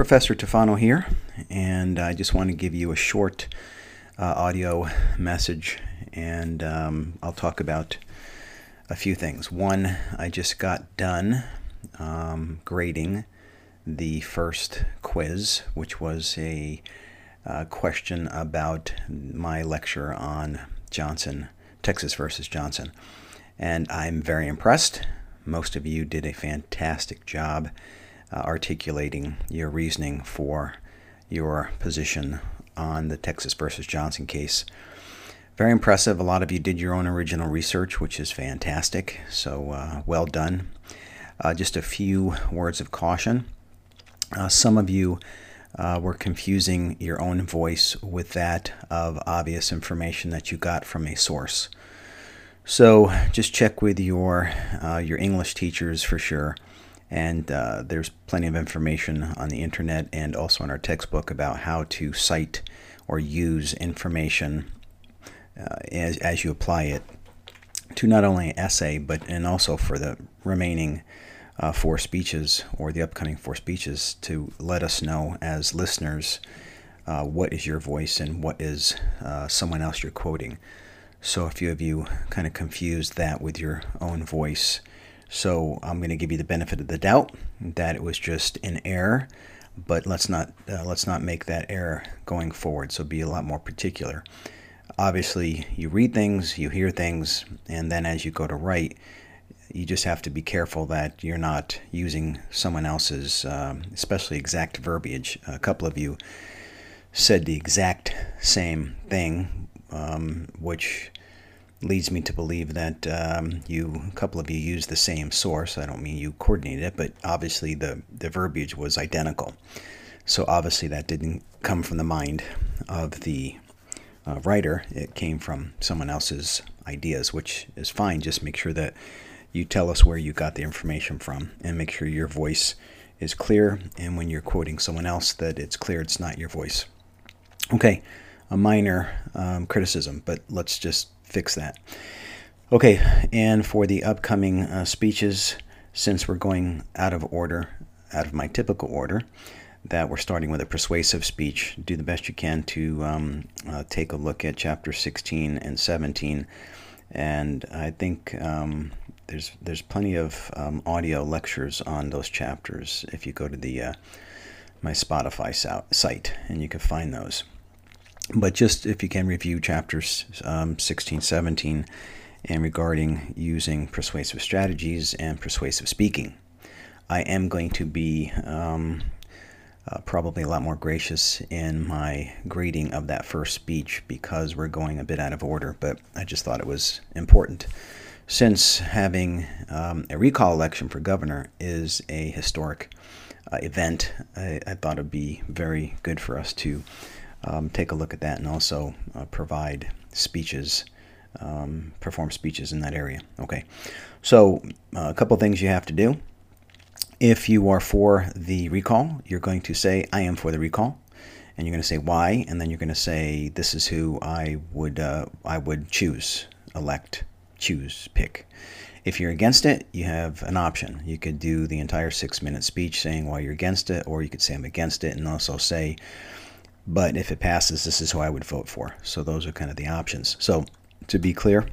Professor Tufano here, and I just want to give you a short uh, audio message, and um, I'll talk about a few things. One, I just got done um, grading the first quiz, which was a uh, question about my lecture on Johnson, Texas versus Johnson. And I'm very impressed. Most of you did a fantastic job articulating your reasoning for your position on the Texas versus Johnson case. Very impressive. A lot of you did your own original research, which is fantastic. So uh, well done. Uh, just a few words of caution. Uh, some of you uh, were confusing your own voice with that of obvious information that you got from a source. So just check with your uh, your English teachers for sure. And uh, there's plenty of information on the internet and also in our textbook about how to cite or use information uh, as, as you apply it to not only an essay but and also for the remaining uh, four speeches or the upcoming four speeches to let us know as listeners uh, what is your voice and what is uh, someone else you're quoting. So a few of you kind of confused that with your own voice. So I'm going to give you the benefit of the doubt that it was just an error, but let's not uh, let's not make that error going forward. So be a lot more particular. Obviously, you read things, you hear things, and then as you go to write, you just have to be careful that you're not using someone else's, um, especially exact verbiage. A couple of you said the exact same thing, um, which leads me to believe that um, you, a couple of you, used the same source. I don't mean you coordinated it, but obviously the, the verbiage was identical. So obviously that didn't come from the mind of the uh, writer. It came from someone else's ideas, which is fine. Just make sure that you tell us where you got the information from and make sure your voice is clear. And when you're quoting someone else, that it's clear it's not your voice. Okay, a minor um, criticism, but let's just fix that. Okay, and for the upcoming uh, speeches, since we're going out of order, out of my typical order, that we're starting with a persuasive speech, do the best you can to um, uh, take a look at chapter 16 and 17. And I think um, there's there's plenty of um, audio lectures on those chapters if you go to the uh, my Spotify site, and you can find those but just if you can review chapters um, 16, 17, and regarding using persuasive strategies and persuasive speaking. I am going to be um, uh, probably a lot more gracious in my grading of that first speech because we're going a bit out of order, but I just thought it was important. Since having um, a recall election for governor is a historic uh, event, I, I thought it would be very good for us to um, take a look at that and also uh, provide speeches, um, perform speeches in that area. Okay, so uh, a couple things you have to do. If you are for the recall, you're going to say, I am for the recall. And you're going to say why, and then you're going to say, this is who I would, uh, I would choose, elect, choose, pick. If you're against it, you have an option. You could do the entire six minute speech saying why you're against it, or you could say I'm against it and also say but if it passes, this is who I would vote for. So those are kind of the options. So to be clear,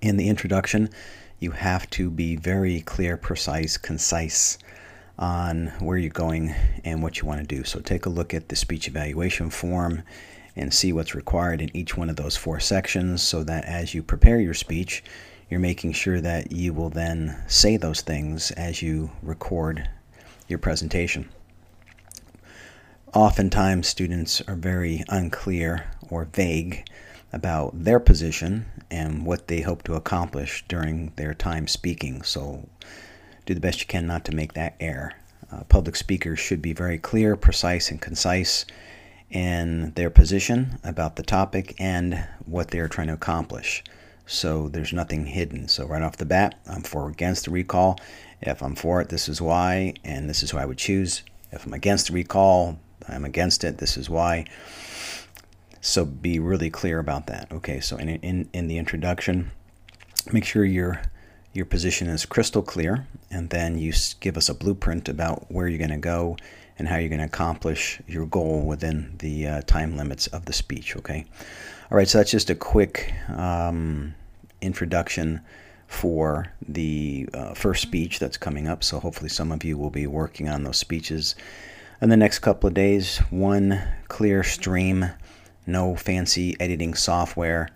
in the introduction, you have to be very clear, precise, concise on where you're going and what you want to do. So take a look at the speech evaluation form and see what's required in each one of those four sections so that as you prepare your speech, you're making sure that you will then say those things as you record your presentation. Oftentimes, students are very unclear or vague about their position and what they hope to accomplish during their time speaking. So, do the best you can not to make that error. Uh, public speakers should be very clear, precise, and concise in their position about the topic and what they are trying to accomplish. So there's nothing hidden. So right off the bat, I'm for or against the recall. If I'm for it, this is why, and this is who I would choose. If I'm against the recall, I'm against it. This is why. So be really clear about that. Okay, so in, in, in the introduction, make sure you're your position is crystal clear, and then you give us a blueprint about where you're going to go and how you're going to accomplish your goal within the uh, time limits of the speech. Okay. All right. So that's just a quick um, introduction for the uh, first speech that's coming up. So hopefully, some of you will be working on those speeches in the next couple of days. One clear stream, no fancy editing software.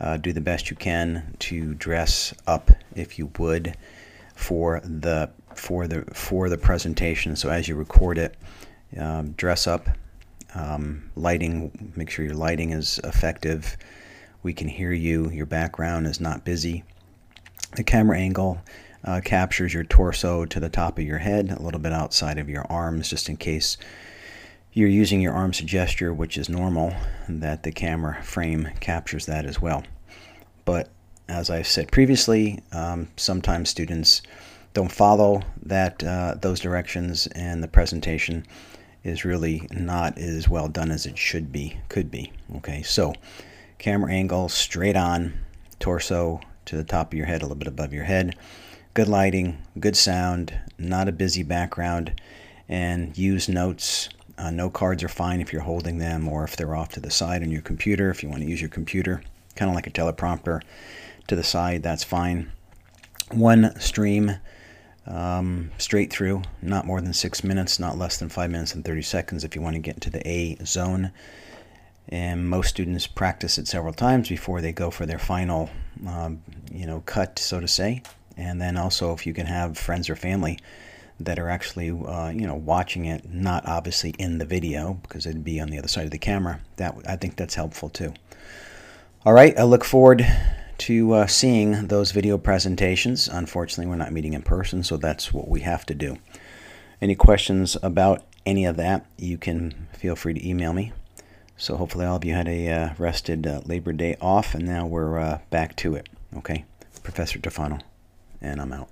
Uh, do the best you can to dress up, if you would, for the for the for the presentation. So as you record it, um, dress up. Um, lighting, make sure your lighting is effective. We can hear you. Your background is not busy. The camera angle uh, captures your torso to the top of your head, a little bit outside of your arms, just in case you're using your arms to gesture, which is normal, that the camera frame captures that as well. But as I've said previously, um, sometimes students don't follow that uh, those directions, and the presentation is really not as well done as it should be, could be. Okay, so camera angle straight on, torso to the top of your head, a little bit above your head. Good lighting, good sound, not a busy background, and use notes. Uh, no cards are fine if you're holding them or if they're off to the side on your computer. If you want to use your computer, kind of like a teleprompter to the side, that's fine. One stream um, straight through, not more than six minutes, not less than five minutes and 30 seconds if you want to get into the A zone. And most students practice it several times before they go for their final, um, you know, cut, so to say. And then also, if you can have friends or family that are actually, uh, you know, watching it, not obviously in the video because it'd be on the other side of the camera. That I think that's helpful too. All right, I look forward to uh, seeing those video presentations. Unfortunately, we're not meeting in person, so that's what we have to do. Any questions about any of that, you can feel free to email me. So hopefully all of you had a uh, rested uh, Labor Day off, and now we're uh, back to it. Okay, Professor Tufano, and I'm out.